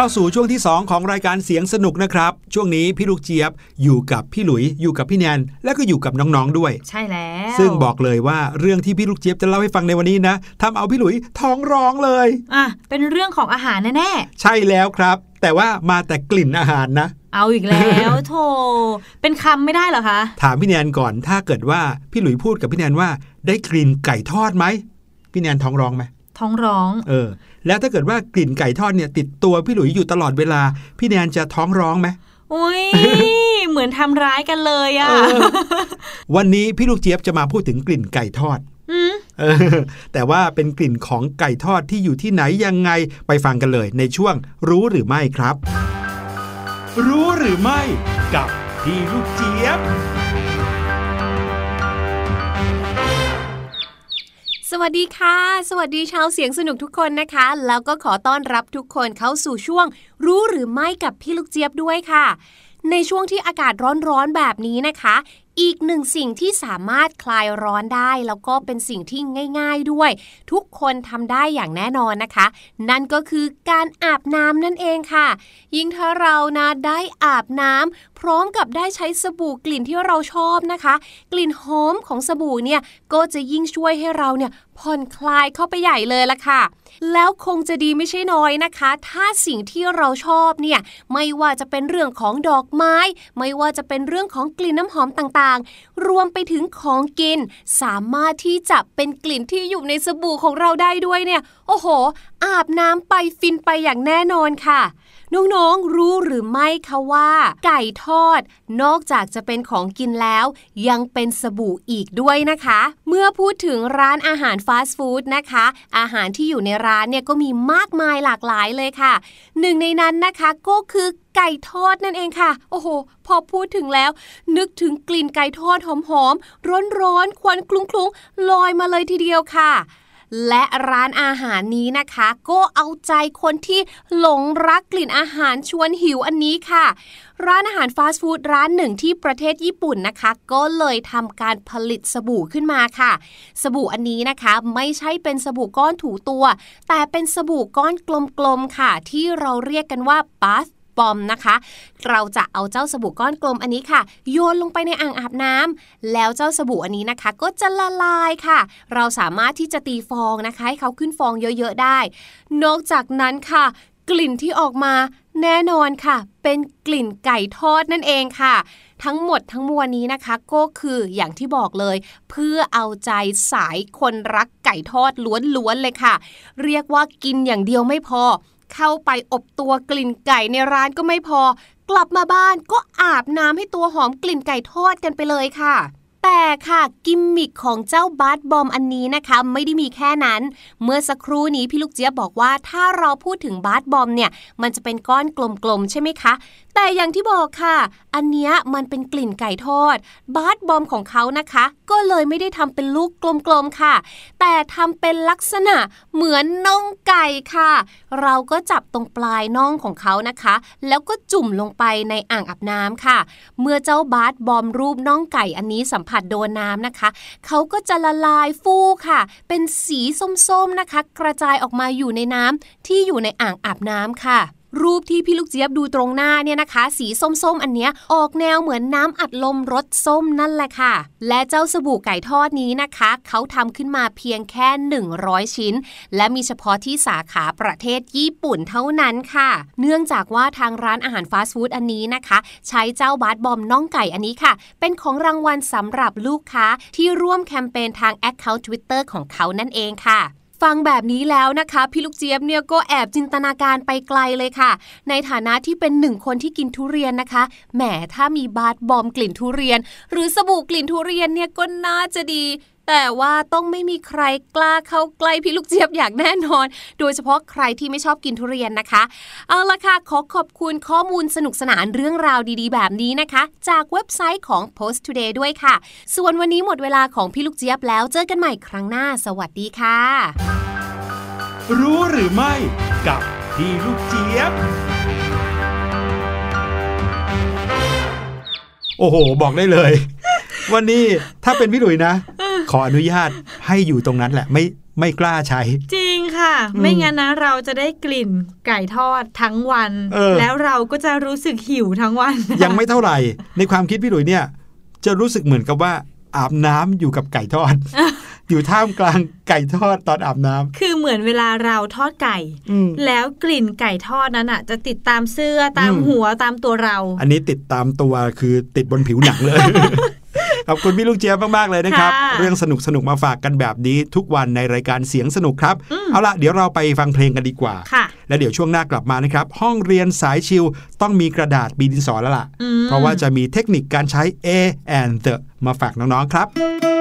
เข้าสู่ช่วงที่ 2 ของรายการเสียงสนุกนะครับ ช่วงนี้พี่ลูกเจี๊ยบอยู่กับพี่หลุยอยู่กับพี่แนนและก็อยู่กับน้องๆด้วย ใช่แล้ว ซึ่งบอกเลยว่าเรื่องที่พี่ลูกเจี๊ยบจะเล่าให้ฟังในวันนี้นะทำเอาพี่หลุยท้องร้องเลยอะเป็นเรื่องของอาหารแน่ใช่แล้วครับ แต่ว่ามาแต่กลิ่นอาหารนะๆเอาอีกแล้วโธ่เป็นคำไม่ได้เหรอคะถามพี่แนนก่อนถ้าเกิดว่าพี่หลุยพูดกับพี่แนนว่า ได้กลิ่นไก่ทอดไหมพี่แนนท้องร้องไหมท้องร้อง เออแล้วถ้าเกิดว่ากลิ่นไก่ทอดเนี่ยติดตัวพี่หลุยอยู่ตลอดเวลา พี่แนนจะท้องร้องไหมอุ้ยเหมือนทำร้ายกันเลยอะเออวันนี้พี่ลูกเจี๊ยบจะมาพูดถึงกลิ่นไก่ทอดอืมเออแต่ว่าเป็นกลิ่นของไก่ทอดที่อยู่ที่ไหนยังไงไปฟังกันเลยในช่วงรู้หรือไม่ครับ รู้หรือไม่กับพี่ลูกเจี๊ยบ สวัสดีค่ะ สวัสดีชาวเสียงสนุกทุกคนนะคะ แล้วก็ขอต้อนรับทุกคนเข้าสู่ช่วง รู้หรือไม่กับพี่ลูกเจี๊ยบด้วยค่ะ ในช่วงที่อากาศร้อนๆแบบนี้นะคะ อีกหนึ่งสิ่งที่สามารถคลายร้อนได้ แล้วก็เป็นสิ่งที่ง่าย ๆด้วย ทุกคนทำได้อย่างแน่นอนนะคะ นั่นก็คือการอาบน้ำนั่นเองค่ะ ยิ่งถ้าเรานะได้อาบน้ำพร้อมกับได้ใช้สบู่กลิ่นที่เราชอบนะคะ กลิ่นหอมของสบู่เนี่ยก็จะยิ่งช่วยให้เราเนี่ยผ่อนคลายเข้าไปใหญ่เลยละค่ะ แล้วคงจะดีไม่ใช่น้อยนะคะ ถ้าสิ่งที่เราชอบเนี่ยไม่ว่าจะเป็นเรื่องของดอกไม้ ไม่ว่าจะเป็นเรื่องของกลิ่นน้ำหอมต่างๆ รวมไปถึงของกิน สามารถที่จะเป็นกลิ่นที่อยู่ในสบู่ของเราได้ด้วยเนี่ย โอ้โห อาบน้ำไปฟินไปอย่างแน่นอนค่ะ น้องๆรู้หรือไม่คะว่า ไก่ทอด นอกจากจะเป็นของกินแล้ว ยังเป็นสบู่อีกด้วยนะคะ เมื่อพูดถึงร้านอาหารฟาสต์ฟู้ดนะคะ อาหารที่อยู่ในร้านเนี่ยก็มีมากมายหลากหลายเลยค่ะ หนึ่งในนั้นนะคะก็คือไก่ทอดนั่นเองค่ะ โอ้โห พอพูดถึงแล้ว นึกถึงกลิ่นไก่ทอดหอมๆร้อนๆควันคลุ้งๆลอยมาเลยทีเดียวค่ะ และร้านอาหารนี้นะคะ ก็เอาใจคนที่หลงรักกลิ่นอาหารชวนหิวอันนี้ค่ะ ร้านอาหารฟาสต์ฟู้ดร้านหนึ่งที่ประเทศญี่ปุ่นนะคะ ก็เลยทำการผลิตสบู่ขึ้นมาค่ะ สบู่อันนี้นะคะไม่ใช่เป็นสบู่ก้อนถูตัว แต่เป็นสบู่ก้อนกลมๆค่ะ ที่เราเรียกกันว่าบัส บอมนะคะ เราจะเอาเจ้าสบู่ก้อนกลมอันนี้ค่ะ โยนลงไปในอ่างอาบน้ำแล้วเจ้าสบู่อันนี้นะคะ ก็จะละลายค่ะ เราสามารถที่จะตีฟองนะคะให้เขาขึ้นฟองเยอะๆได้ นอกจากนั้นค่ะ กลิ่นที่ออกมาแน่นอนค่ะ เป็นกลิ่นไก่ทอดนั่นเองค่ะ ทั้งหมดทั้งมวลนี้นะคะ ก็คืออย่างที่บอกเลย เพื่อเอาใจสายคนรักไก่ทอดล้วนๆเลยค่ะ เรียกว่ากินอย่างเดียวไม่พอ เข้าไปอบตัวกลิ่นไก่ในร้านก็ไม่พอ กลับมาบ้านก็อาบน้ำให้ตัวหอมกลิ่นไก่ทอดกันไปเลยค่ะแต่ค่ะกิมมิคของเจ้าบาร์บอมอันนี้นะคะ ไม่ได้มีแค่นั้น เมื่อสักครู่นี้พี่ลูกเจี๊ยบบอกว่าถ้าเราพูดถึงบาร์บอมเนี่ย มันจะเป็นก้อนกลมๆใช่ไหมคะ แต่อย่างที่บอกค่ะ อันเนี้ยมันเป็นกลิ่นไก่ทอด บาร์บอมของเขานะคะ ก็เลยไม่ได้ทำเป็นลูกกลมๆค่ะ แต่ทำเป็นลักษณะเหมือนน่องไก่ค่ะ เราก็จับตรงปลายน่องของเขานะคะ แล้วก็จุ่มลงไปในอ่างอาบน้ำค่ะ เมื่อเจ้าบาร์บอมรูปน่องไก่อันนี้สัมผัสโดนน้ำนะคะ เขาก็จะละลายฟูค่ะ เป็นสีส้มๆนะคะ กระจายออกมาอยู่ในน้ำที่อยู่ในอ่างอาบน้ำค่ะ รูปที่พี่ลูกเจี๊ยบดูตรงหน้าเนี่ยนะคะ สีส้มๆ อันเนี้ยออกแนวเหมือนน้ำอัดลมรสส้มนั่นแหละค่ะ และเจ้าสบู่ไก่ทอดนี้นะคะ เขาทำขึ้นมาเพียงแค่ 100 ชิ้น และมีเฉพาะที่สาขาประเทศญี่ปุ่นเท่านั้นค่ะ เนื่องจากว่าทางร้านอาหารฟาสต์ฟู้ดอันนี้นะคะ ใช้เจ้าบาร์บอมน่องไก่อันนี้ค่ะ เป็นของรางวัลสำหรับลูกค้าที่ร่วมแคมเปญทาง Account Twitter ของเขานั่นเองค่ะ ฟังแบบนี้แล้วนะคะพี่ลูกเจี๊ยบเนี่ยก็แอบจินตนาการไปไกลเลยค่ะ ในฐานะที่เป็นหนึ่งคนที่กินทุเรียนนะคะแหมถ้ามีบาร์บอมกลิ่นทุเรียน หรือสบู่กลิ่นทุเรียนเนี่ยก็น่าจะดี แต่ว่าต้องไม่มีใครกล้าเข้าใกล้พี่ลูกเจี๊ยบอย่างแน่นอน โดยเฉพาะใครที่ไม่ชอบกินทุเรียนนะคะ เอาละค่ะ ขอขอบคุณข้อมูลสนุกสนานเรื่องราวดีๆ แบบนี้นะคะ จากเว็บไซต์ของ Post Today ด้วยค่ะ ส่วนวันนี้หมดเวลาของพี่ลูกเจี๊ยบแล้วเจอกันใหม่ครั้งหน้า สวัสดีค่ะ รู้หรือไม่กับพี่ลูกเจี๊ยบ โอ้โห บอกได้เลย วันนี้ถ้าเป็นพี่หลุยนะ ขออนุญาตให้อยู่ตรงนั้นแหละ ไม่ไม่กล้าใช้ จริงค่ะอืมไม่งั้นนะเราจะได้กลิ่นไก่ทอดทั้งวันเออแล้วเราก็จะรู้สึกหิวทั้งวัน ยังไม่เท่าไหร่ ในความคิดพี่หลุยเนี่ย จะรู้สึกเหมือนกับว่า อาบน้ำอยู่กับไก่ทอด อยู่ท่ามกลางไก่ทอดตอนอาบน้ำคือเหมือนเวลาเราทอดไก่อืมแล้วกลิ่นไก่ทอดนั้นอะ จะติดตามเสื้อตามอืมหัวตามตัวเรา อันนี้ติดตามตัวคือติดบนผิวหนังเลยขอบคุณพี่ลูกเจี๊ยบมาก ๆ เลยนะครับค่ะเรื่องสนุกสนุกๆมาฝากกันแบบนี้ทุกวันในรายการเสียงสนุกครับ เอาล่ะเดี๋ยวเราไปฟังเพลงกันดีกว่าค่ะ แล้วเดี๋ยวช่วงหน้ากลับมานะครับ ห้องเรียนสายชิลต้องมีกระดาษบีดินสอแล้วล่ะอืมเพราะว่าจะมีเทคนิคการใช้ A and the มาฝากน้องๆครับ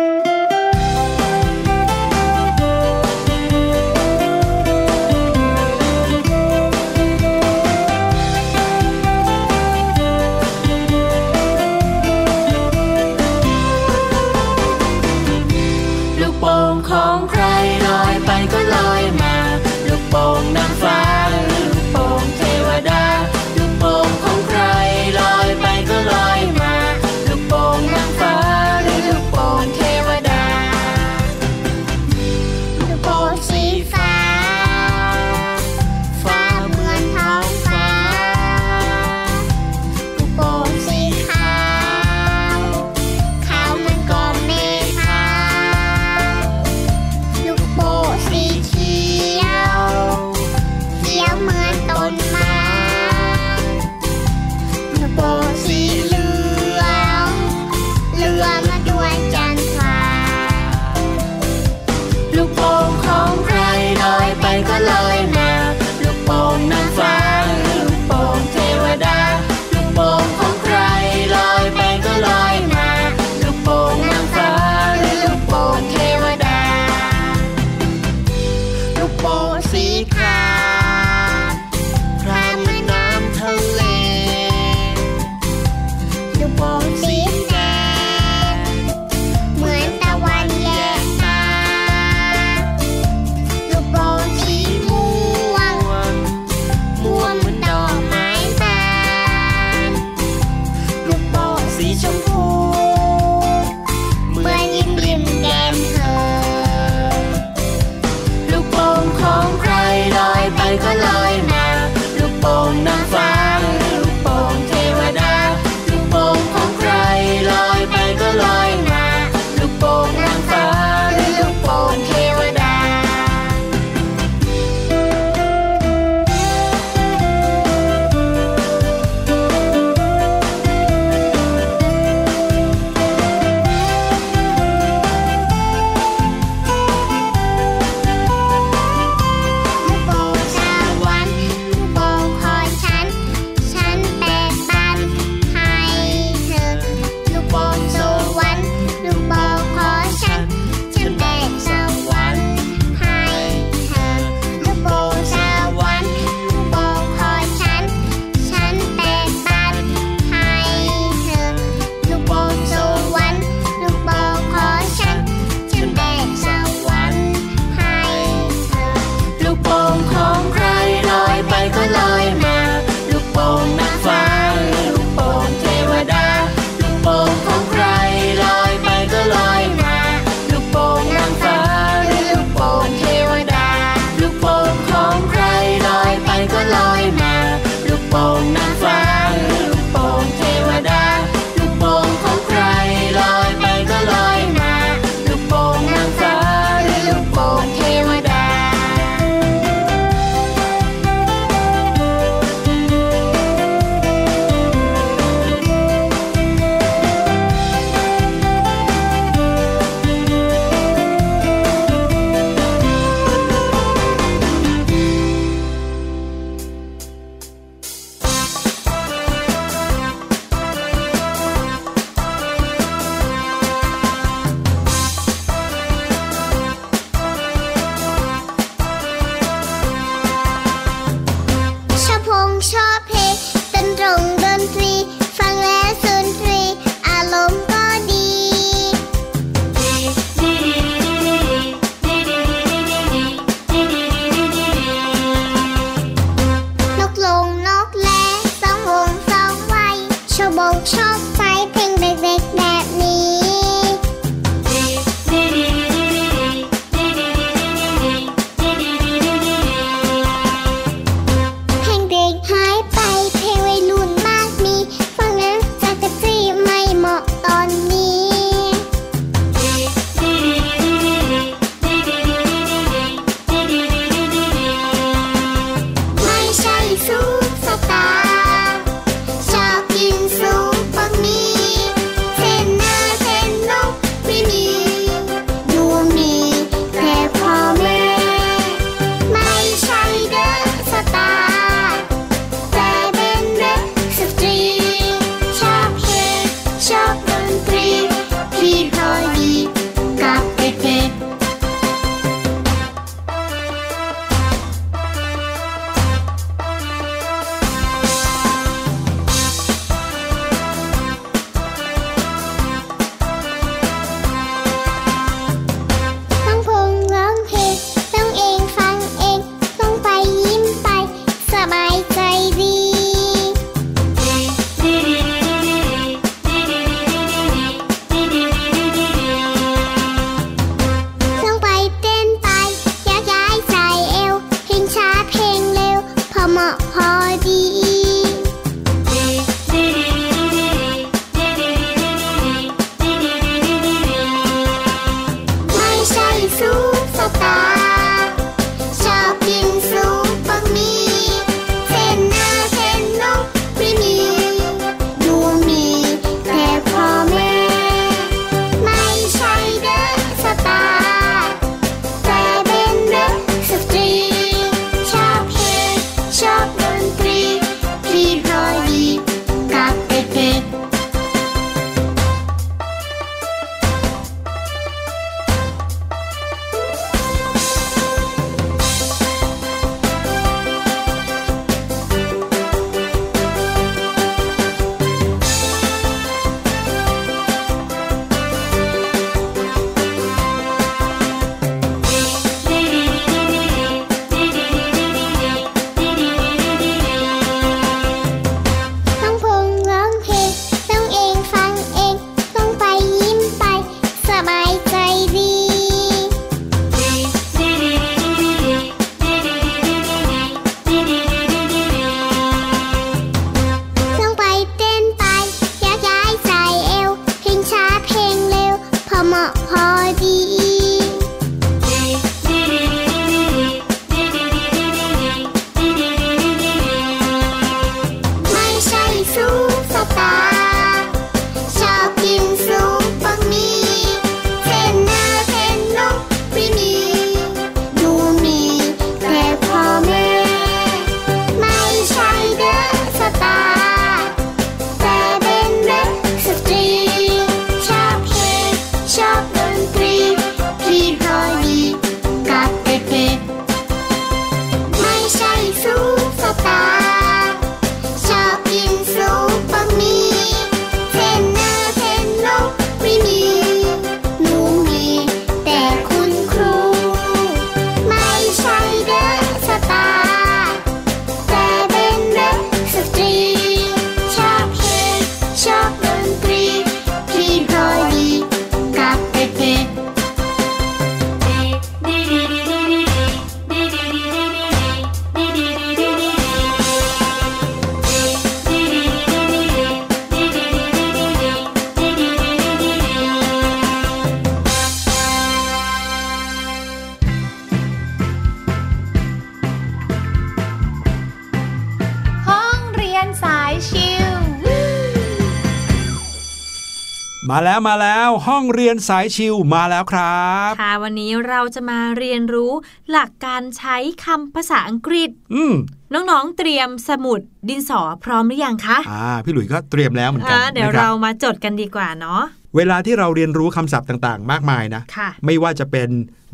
รียนสายชิวมาแล้วครับค่ะวันนี้เราจะมาเรียนรู้หลักการใช้คำภาษาอังกฤษ อืมน้องๆเตรียมสมุดดินสอพร้อมหรือยังคะอ่าพี่หลุยส์ก็เตรียมแล้วเหมือนกันอ่าเดี๋ยวนะครับเรามาจดกันดีกว่าเนาะเวลาที่เราเรียนรู้คำศัพท์ต่างๆ มากมายนะค่ะไม่ว่าจะเป็น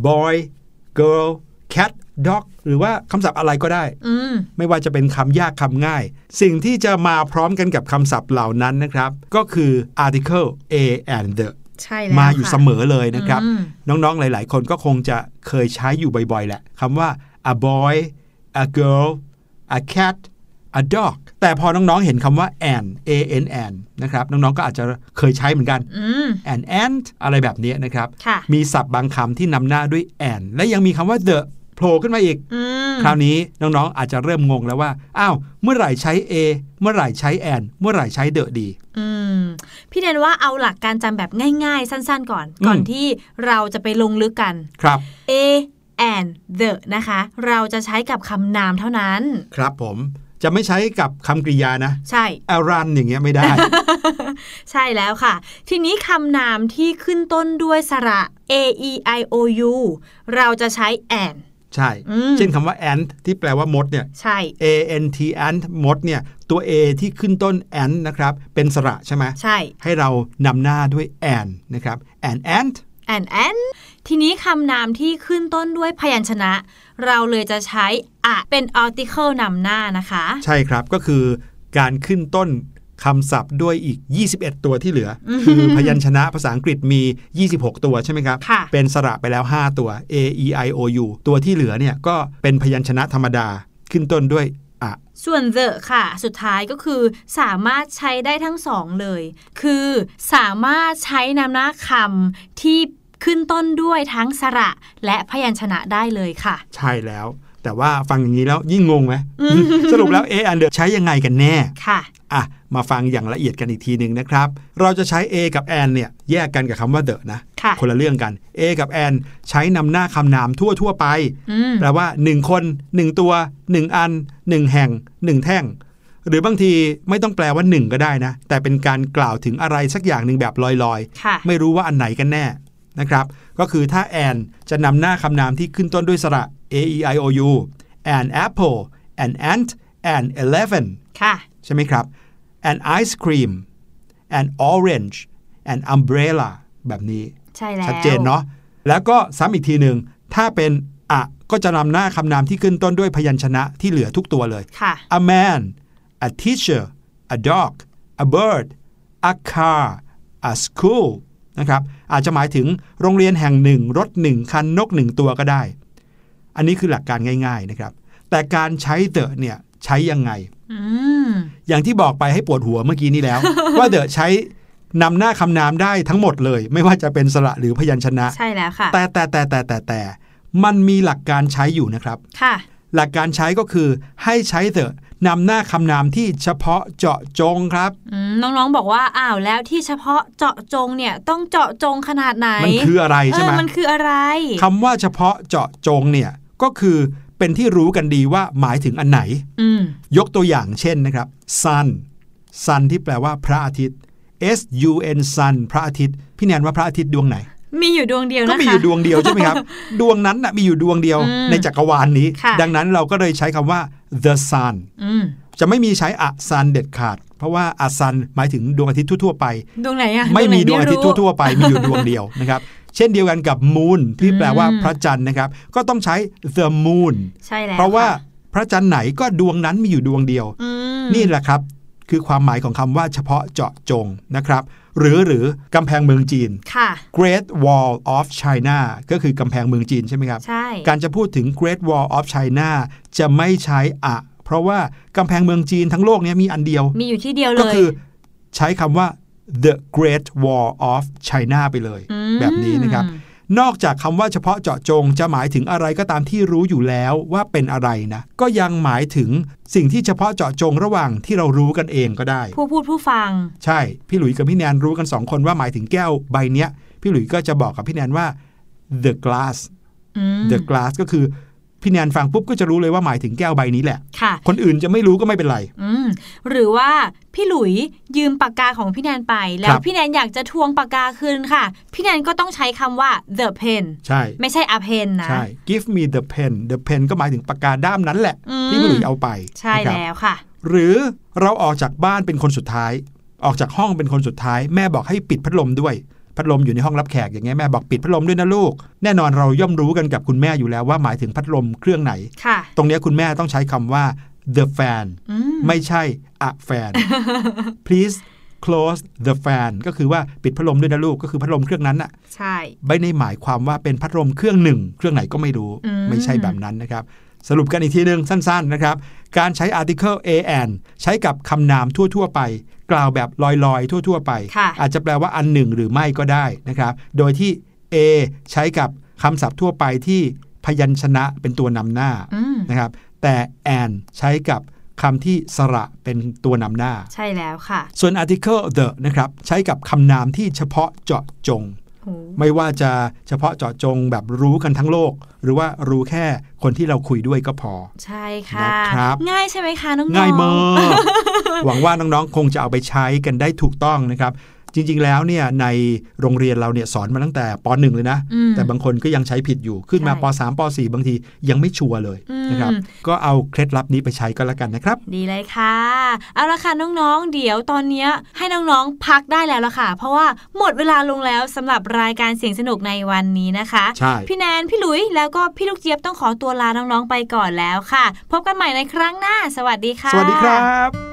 boy girl cat dog หรือว่าคำศัพท์อะไรก็ได้อืมไม่ว่าจะเป็นคำยากคำง่าย สิ่งที่จะมาพร้อมกันกับคำศัพท์เหล่านั้นนะครับ ก็คือ article a and the ใช่แล้วมาอยู่ค่ะเสมอเลยนะครับอืมน้องๆหลาย ๆ คนก็คงจะเคยใช้อยู่บ่อยๆ แหละคำว่า a boy a girl a cat a dog แต่พอน้องๆ เห็นคำว่า an a n an นะครับน้องๆ ก็อาจจะเคยใช้เหมือนกันอืม an ant อะไรแบบนี้นะครับค่ะมีศัพท์บางคำที่นำหน้าด้วย an และยังมีคำว่า the โผล่ขึ้นมาอีกอืมคราวนี้น้องๆ อาจจะเริ่มงงแล้วว่า อ้าว เมื่อไหร่ใช้ a เมื่อไหร่ใช้ an เมื่อไหร่ใช้ the ดีอืมพี่แนนว่าเอาหลักการจำแบบง่ายๆ สั้นๆก่อนอืมก่อนที่เราจะไปลงลึกกัน ครับ a and the นะคะ เราจะใช้กับคำนามเท่านั้น ครับผมจะไม่ใช้กับคำกริยานะ ใช่ a run อย่างเงี้ยไม่ได้ ใช่แล้วค่ะ ทีนี้คำนามที่ขึ้นต้นด้วยสระ a e i o u เราจะใช้ and ใช่อืมเช่นคำว่า ant ที่แปลว่ามดเนี่ยใช่ a n t ant มดเนี่ยตัว a ที่ขึ้นต้น ant นะครับเป็นสระใช่ไหมใช่ ให้เรานำหน้าด้วย an นะครับ an ant and and ทีนี้คำนามที่ขึ้นต้นด้วยพยัญชนะ เราเลยจะใช้อะเป็น article นำหน้านะคะ ใช่ครับก็คือการขึ้นต้น คำศัพท์ด้วยอีก 21 ตัวที่เหลืออคือพยัญชนะภาษาอังกฤษมี 26 ตัวใช่ไหมครับค่ะเป็นสระไปแล้ว 5 ตัว a e i o u ตัวที่เหลือเนี่ยก็เป็นพยัญชนะธรรมดาขึ้นต้นด้วยอะส่วน the ค่ะ สุดท้ายก็คือสามารถใช้ได้ทั้งสองเลย คือสามารถใช้นำหน้าคำที่ขึ้นต้นด้วยทั้งสระและพยัญชนะได้เลยค่ะ ใช่แล้วแต่ว่าฟังอย่างนี้แล้วยิ่งงงไหมสรุปแล้ว a and the ใช้ยังไงกันแน่ค่ะ อะมาฟังอย่างละเอียดกันอีกทีหนึ่งนะครับ เราจะใช้ a กับ and เนี่ยแยกกันกับคำว่า the นะค่ะคนละเรื่องกัน a กับ and ใช้นำหน้าคำนามทั่วทั่วๆไปอืมแปลว่า 1 คน 1 ตัว 1 อัน 1 แห่ง 1 แท่ง หรือบางทีไม่ต้องแปลว่า 1 ก็ได้นะ แต่เป็นการกล่าวถึงอะไรสักอย่างหนึ่งแบบลอยค่ะๆไม่รู้ว่าอันไหนกันแน่นะครับก็คือถ้า and จะนำหน้าคำนามที่ขึ้นต้นด้วยสระ a e i o u an apple an ant an eleven ค่ะใช่ไหมครับ an ice cream an orange an umbrella แบบนี้ใช่แล้วชัดเจนเนาะแล้วก็ซ้ำอีกทีหนึ่งถ้าเป็นอะก็จะนำหน้าคำนามที่ขึ้นต้นด้วยพยัญชนะที่เหลือทุกตัวเลยค่ะ a man a teacher a dog a bird a car a school นะครับอาจจะหมายถึงโรงเรียนแห่งหนึ่ง รถหนึ่งคันนกหนึ่งตัวก็ได้ อันนี้คือหลักการง่าย ๆนะครับ แต่การใช้ the เนี่ยใช้ยังไง อืมอย่างที่บอกไปให้ปวดหัวเมื่อกี้นี้แล้ว ว่า the ใช้นำหน้าคำนามได้ทั้งหมดเลย ไม่ว่าจะเป็นสระหรือพยัญชนะ ใช่แล้วค่ะ แต่แต่แต่แต่แต่แต่มันมีหลักการใช้อยู่นะครับ ค่ะ หลักการใช้ก็คือให้ใช้เถอะนำหน้าคำนามที่เฉพาะเจาะจงครับอืมน้องๆบอกว่าอ้าวแล้วที่เฉพาะเจาะจงเนี่ยต้องเจาะจงขนาดไหน มันคืออะไรใช่ไหมเออมันคืออะไรคำว่าเฉพาะเจาะจงเนี่ยก็คือ เป็นที่รู้กันดีว่าหมายถึงอันไหนอืมยกตัวอย่างเช่นนะครับ sun sun ที่แปลว่าพระอาทิตย์ S U N sun พระอาทิตย์ พี่แนนว่าพระอาทิตย์ดวงไหน มีอยู่ดวงเดียวนะคะก็มีอยู่ดวงเดียวใช่ไหมครับ ดวงนั้นนะมีอยู่ดวงเดียวอืมในจักรวาลนนี้ค่ะดังนั้นเราก็เลยใช้คำว่า the sun อืมจะไม่มีใช้อะซันเด็ดขาด เพราะว่าอะซันหมายถึงดวงอาทิตย์ทั่วๆไป ดวงไหนอะไม่มีดวงไหนอาทิตย์ทั่วๆไปมีอยู่ดวงเดียวนะครับ เช่นเดียวกันกับ moon ที่แปลว่าพระจันทร์นะครับ ก็ต้องใช้ the moon ใช่แล้วเพราะว่าค่พระจันทร์ไหนก็ดวงนั้นมีอยู่ดวงเดียวอืมนี่แหละครับ คือความหมายของคำว่าเฉพาะเจาะจงนะครับ หรือหรือกำแพงเมืองจีนค่ะ Great Wall of China ก็คือกำแพงเมืองจีนใช่ไหมครับใช่การจะพูดถึง Great Wall of China จะไม่ใช้อะ เพราะว่ากำแพงเมืองจีนทั้งโลกเนี้มีอันเดียว มีอยู่ที่เดียวเลยก็คือใช้คำว่า the Great Wall of China ไปเลยอืมแบบนี้นะครับ นอกจากคำว่าเฉพาะเจาะจงจะหมายถึงอะไรก็ตามที่รู้อยู่แล้วว่าเป็นอะไรนะ ก็ยังหมายถึงสิ่งที่เฉพาะเจาะจงระหว่างที่เรารู้กันเองก็ได้ ผู้พูดผู้ฟัง ใช่ พี่หลุยส์กับพี่แนนรู้กันสองคนว่าหมายถึงแก้วใบเนี้ย พี่หลุยส์ก็จะบอกกับพี่แนนว่า the glass อืม the glass ก็คือ พี่แนนฟังปุ๊บก็จะรู้เลยว่าหมายถึงแก้วใบนี้แหละค่ะคนอื่นจะไม่รู้ก็ไม่เป็นไรอืมหรือว่าพี่หลุยยืมปากกาของพี่แนนไป แล้ควรับพี่แนนอยากจะทวงปากกาคืนค่ะ พี่แนนก็ต้องใช้คำว่า the pen ใช่ไม่ใช่ a pen นะใช่ give me the pen the pen ก็หมายถึงปากกาด้ามนั้นแหละอืมที่พี่หลุยเอาไป ใช่นะครับแล้วค่ะ หรือเราออกจากบ้านเป็นคนสุดท้าย ออกจากห้องเป็นคนสุดท้าย แม่บอกให้ปิดพัดลมด้วย พัดลมอยู่ในห้องรับแขกอย่างเงี้ยแม่บอกปิดพัดลมด้วยนะลูก แน่นอนเราย่อมรู้กันกับคุณแม่อยู่แล้วว่าหมายถึงพัดลมเครื่องไหนค่ะตรงเนี้ยคุณแม่ต้องใช้คำว่า the fan อืมไม่ใช่ a fan please close the fan ก็คือว่าปิดพัดลมด้วยนะลูกก็คือพัดลมเครื่องนั้นน่ะใช่ไม่ได้หมายความว่าเป็นพัดลมเครื่องหนึ่ง เครื่องไหนก็ไม่รู้อืมไม่ใช่แบบนั้นนะครับ สรุปกันอีกทีหนึ่งสั้นๆนะครับ การใช้ article a and ใช้กับคำนามทั่ว ๆ ไป กล่าวแบบลอยๆ ทั่ว ๆ ไปค่ะอาจจะแปลว่าอันหนึ่งหรือไม่ก็ได้นะครับ โดยที่ a ใช้กับคำศัพท์ทั่วไปที่พยัญชนะเป็นตัวนำหน้าอืมนะครับ แต่ and ใช้กับคำที่สระเป็นตัวนำหน้า ใช่แล้วค่ะ ส่วน article the นะครับ ใช้กับคำนามที่เฉพาะเจาะจงโอ้ ไม่ว่าจะเฉพาะเจาะจงแบบรู้กันทั้งโลก หรือว่ารู้แค่คนที่เราคุยด้วยก็พอ ใช่ค่ะนะครับ ง่ายใช่ไหมคะน้องๆง่ายมากหวังว่าน้องๆคงจะเอาไปใช้กันได้ถูกต้องนะครับ จริง ๆ แล้วเนี่ยในโรงเรียนเราเนี่ยสอนมาตั้งแต่ป .1 เลยนะอืมแต่บางคนก็ยังใช้ผิดอยู่ขึ้นมาใช่ป .3 ป .4 บางทียังไม่ชัวร์เลยอืมนะครับก็เอาเคล็ดลับนี้ไปใช้ก็แล้วกันนะครับ ดีเลยค่ะเอาละค่ะน้องๆ เดี๋ยวตอนเนี้ยให้น้องๆพักได้แล้วละค่ะ เพราะว่าหมดเวลาลงแล้วสำหรับรายการเสียงสนุกในวันนี้นะคะใช่พี่แนนพี่หลุยแล้วก็พี่ลูกเจี๊ยบต้องขอตัวลาน้องๆไปก่อนแล้วค่ะ พบกันใหม่ในครั้งหน้า สวัสดีค่ะ สวัสดีครับ